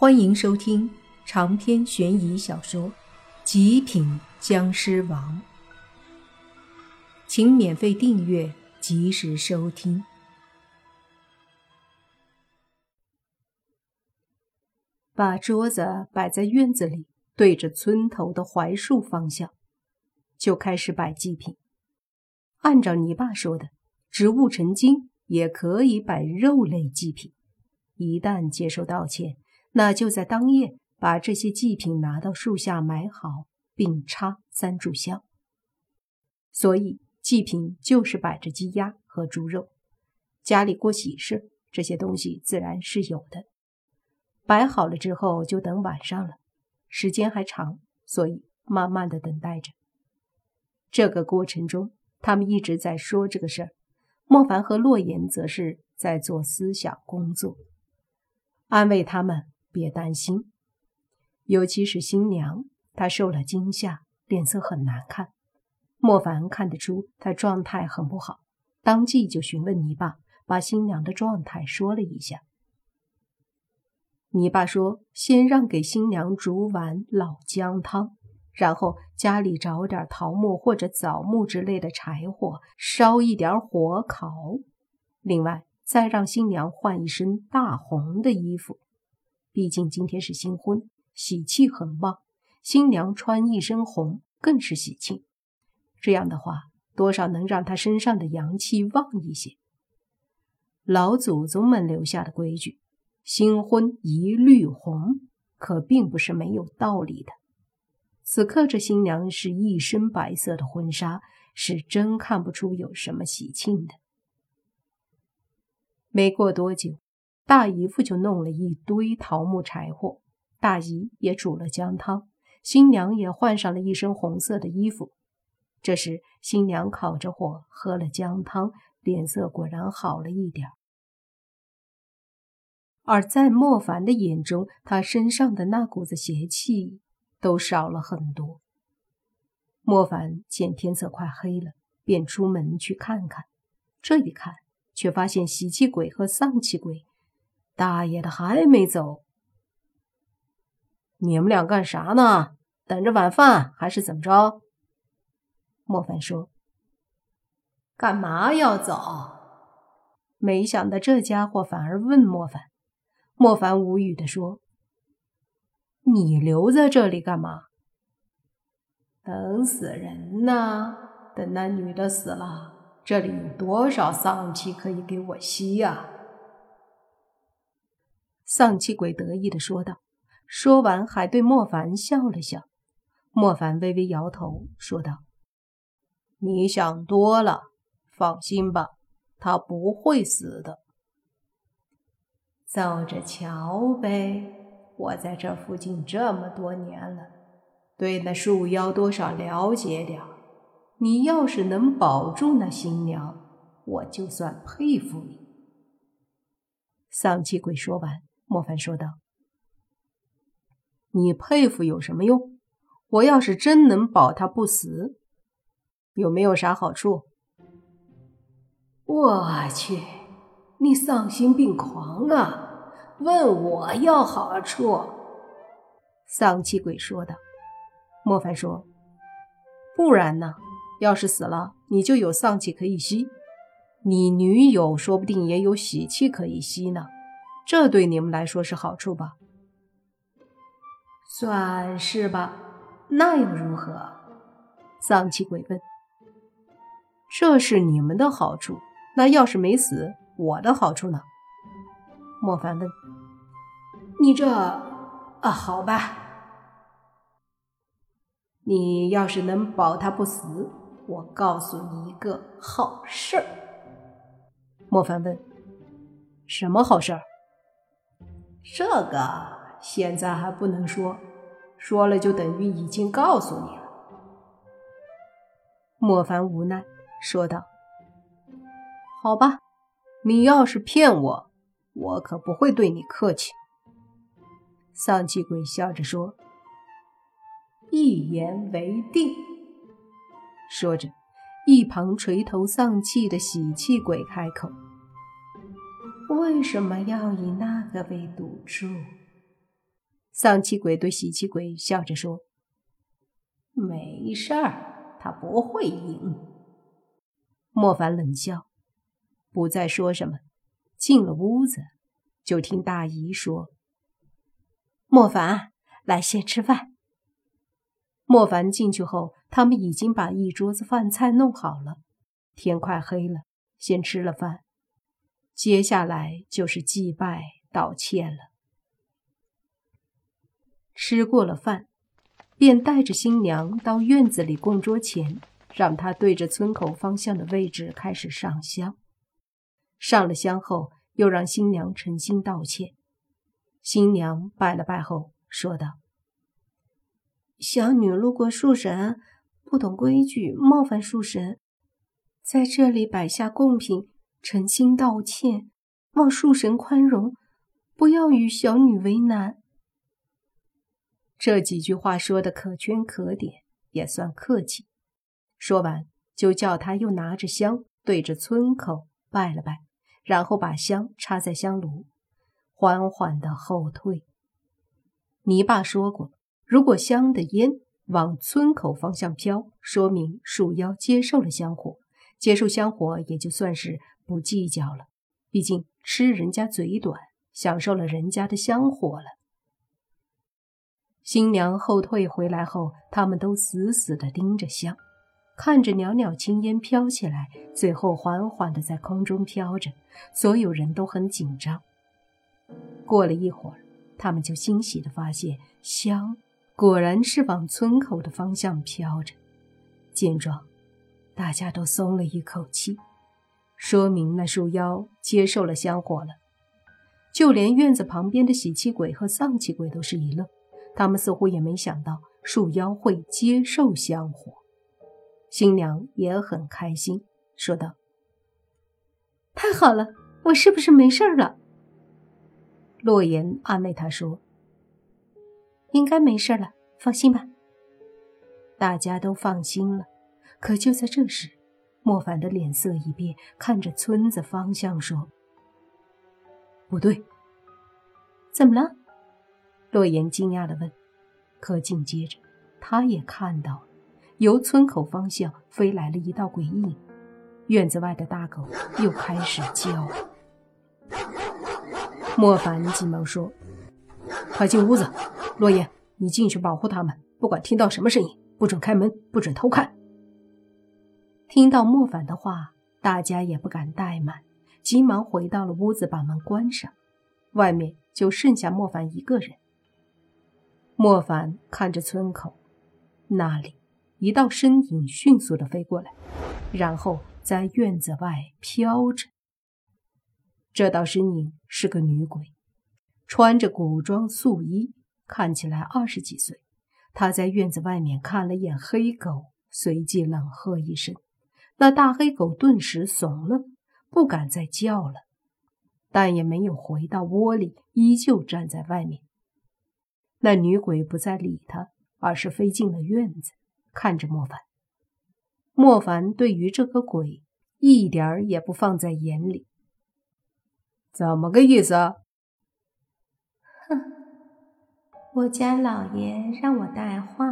欢迎收听长篇悬疑小说《极品僵尸王》，请免费订阅，及时收听。把桌子摆在院子里，对着村头的槐树方向，就开始摆祭品。按照你爸说的，植物成精也可以摆肉类祭品。一旦接受道歉。那就在当夜把这些祭品拿到树下埋好，并插三炷香。所以祭品就是摆着鸡鸭和猪肉。家里过喜事，这些东西自然是有的。摆好了之后，就等晚上了。时间还长，所以慢慢的等待着。这个过程中，他们一直在说这个事儿。莫凡和洛言则是在做思想工作，安慰他们。别担心，尤其是新娘，她受了惊吓，脸色很难看。莫凡看得出她状态很不好，当即就询问泥巴，把新娘的状态说了一下。泥巴说：“先让给新娘煮碗老姜汤，然后家里找点桃木或者枣木之类的柴火，烧一点火烤。另外，再让新娘换一身大红的衣服。”毕竟今天是新婚，喜气很旺，新娘穿一身红更是喜庆。这样的话，多少能让她身上的阳气旺一些。老祖宗们留下的规矩，新婚一律红，可并不是没有道理的。此刻这新娘是一身白色的婚纱，是真看不出有什么喜庆的。没过多久。大姨夫就弄了一堆桃木柴火，大姨也煮了姜汤，新娘也换上了一身红色的衣服。这时，新娘烤着火，喝了姜汤，脸色果然好了一点而在莫凡的眼中，他身上的那股子邪气都少了很多。莫凡见天色快黑了，便出门去看看。这一看，却发现喜气鬼和丧气鬼。大爷的还没走，你们俩干啥呢？等着晚饭还是怎么着？莫凡说：“干嘛要走？”没想到这家伙反而问莫凡。莫凡无语的说：“你留在这里干嘛？等死人呢？等那女的死了，这里有多少丧气可以给我吸呀？”丧气鬼得意的说道，说完还对莫凡笑了笑。莫凡微微摇头，说道：“你想多了，放心吧，他不会死的。走着瞧呗。我在这附近这么多年了，对那树妖多少了解点。你要是能保住那新娘，我就算佩服你。”丧气鬼说完。莫凡说道：“你佩服有什么用？我要是真能保他不死，有没有啥好处？”我去，你丧心病狂啊！问我要好处？丧气鬼说道。莫凡说：“不然呢？要是死了，你就有丧气可以吸，你女友说不定也有喜气可以吸呢。”这对你们来说是好处吧？算是吧，那又如何？丧气鬼问。这是你们的好处，那要是没死，我的好处呢？莫凡问。你这……啊，好吧。你要是能保他不死，我告诉你一个好事儿。莫凡问。什么好事儿？这个现在还不能说，说了就等于已经告诉你了。莫凡无奈说道：“好吧，你要是骗我，我可不会对你客气。”丧气鬼笑着说：“一言为定。”说着，一旁垂头丧气的喜气鬼开口。为什么要以那个为赌注？丧气鬼对喜气鬼笑着说：“没事儿，他不会赢。”莫凡冷笑，不再说什么，进了屋子，就听大姨说：“莫凡，来先吃饭。”莫凡进去后，他们已经把一桌子饭菜弄好了。天快黑了，先吃了饭，接下来就是祭拜道歉了。吃过了饭，便带着新娘到院子里供桌前，让她对着村口方向的位置开始上香。上了香后，又让新娘诚心道歉。新娘拜了拜后，说道。小女路过树神，不懂规矩，冒犯树神，在这里摆下贡品，诚心道歉，望树神宽容，不要与小女为难。这几句话说的可圈可点，也算客气。说完，就叫他又拿着香对着村口拜了拜，然后把香插在香炉，缓缓的后退。泥爸说过。如果香的烟往村口方向飘，说明树妖接受了香火，接受香火也就算是不计较了。毕竟吃人家嘴短，享受了人家的香火了。新娘后退回来后，他们都死死地盯着香，看着袅袅青烟飘起来，最后缓缓地在空中飘着，所有人都很紧张。过了一会儿，他们就欣喜地发现香。果然是往村口的方向飘着。见状，大家都松了一口气，说明那树妖接受了香火了。就连院子旁边的喜气鬼和丧气鬼都是一愣，他们似乎也没想到树妖会接受香火。新娘也很开心，说道：“太好了，我是不是没事了？”洛言安慰她说。应该没事了，放心吧。大家都放心了。可就在这时，莫凡的脸色一变，看着村子方向说：“不对，怎么了？”洛言惊讶的问。可紧接着，他也看到了，由村口方向飞来了一道鬼影。院子外的大狗又开始叫。莫凡急忙说：“快进屋子。”洛言，你进去保护他们，不管听到什么声音，不准开门，不准偷看。听到莫凡的话，大家也不敢怠慢，急忙回到了屋子，把门关上。外面就剩下莫凡一个人。莫凡看着村口，那里一道身影迅速的飞过来，然后在院子外飘着。这道身影是个女鬼，穿着古装素衣。看起来二十几岁，他在院子外面看了眼黑狗，随即冷喝一声，那大黑狗顿时怂了，不敢再叫了，但也没有回到窝里，依旧站在外面。那女鬼不再理他，而是飞进了院子，看着莫凡。莫凡对于这个鬼一点儿也不放在眼里，怎么个意思？哼我家老爷让我带话，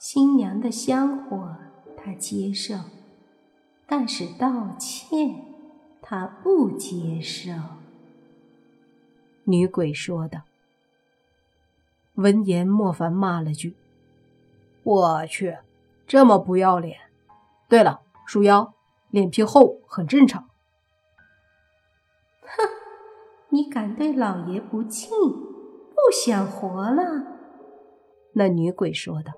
新娘的香火他接受，但是道歉他不接受。女鬼说道。闻言，莫凡骂了句：“我去，这么不要脸！对了，树妖脸皮厚很正常。”哼，你敢对老爷不敬？不想活了，那女鬼说道。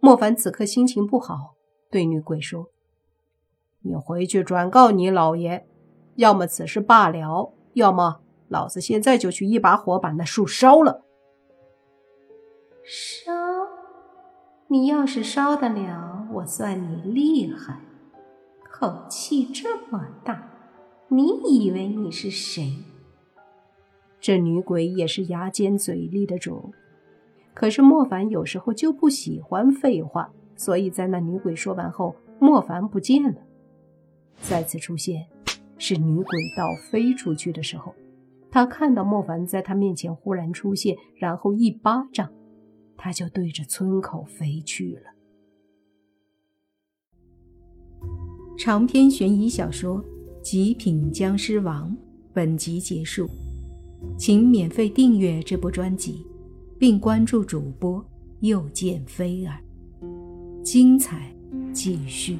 莫凡此刻心情不好，对女鬼说：“你回去转告你老爷，要么此事罢了，要么老子现在就去一把火把那树烧了。”烧？你要是烧得了，我算你厉害，口气这么大，你以为你是谁？这女鬼也是牙尖嘴利的主，可是莫凡有时候就不喜欢废话，所以在那女鬼说完后，莫凡不见了。再次出现是女鬼道飞出去的时候，他看到莫凡在他面前忽然出现，然后一巴掌，他就对着村口飞去了。长篇悬疑小说《极品僵尸王》本集结束，请免费订阅这部专辑，并关注主播又见菲儿，精彩继续。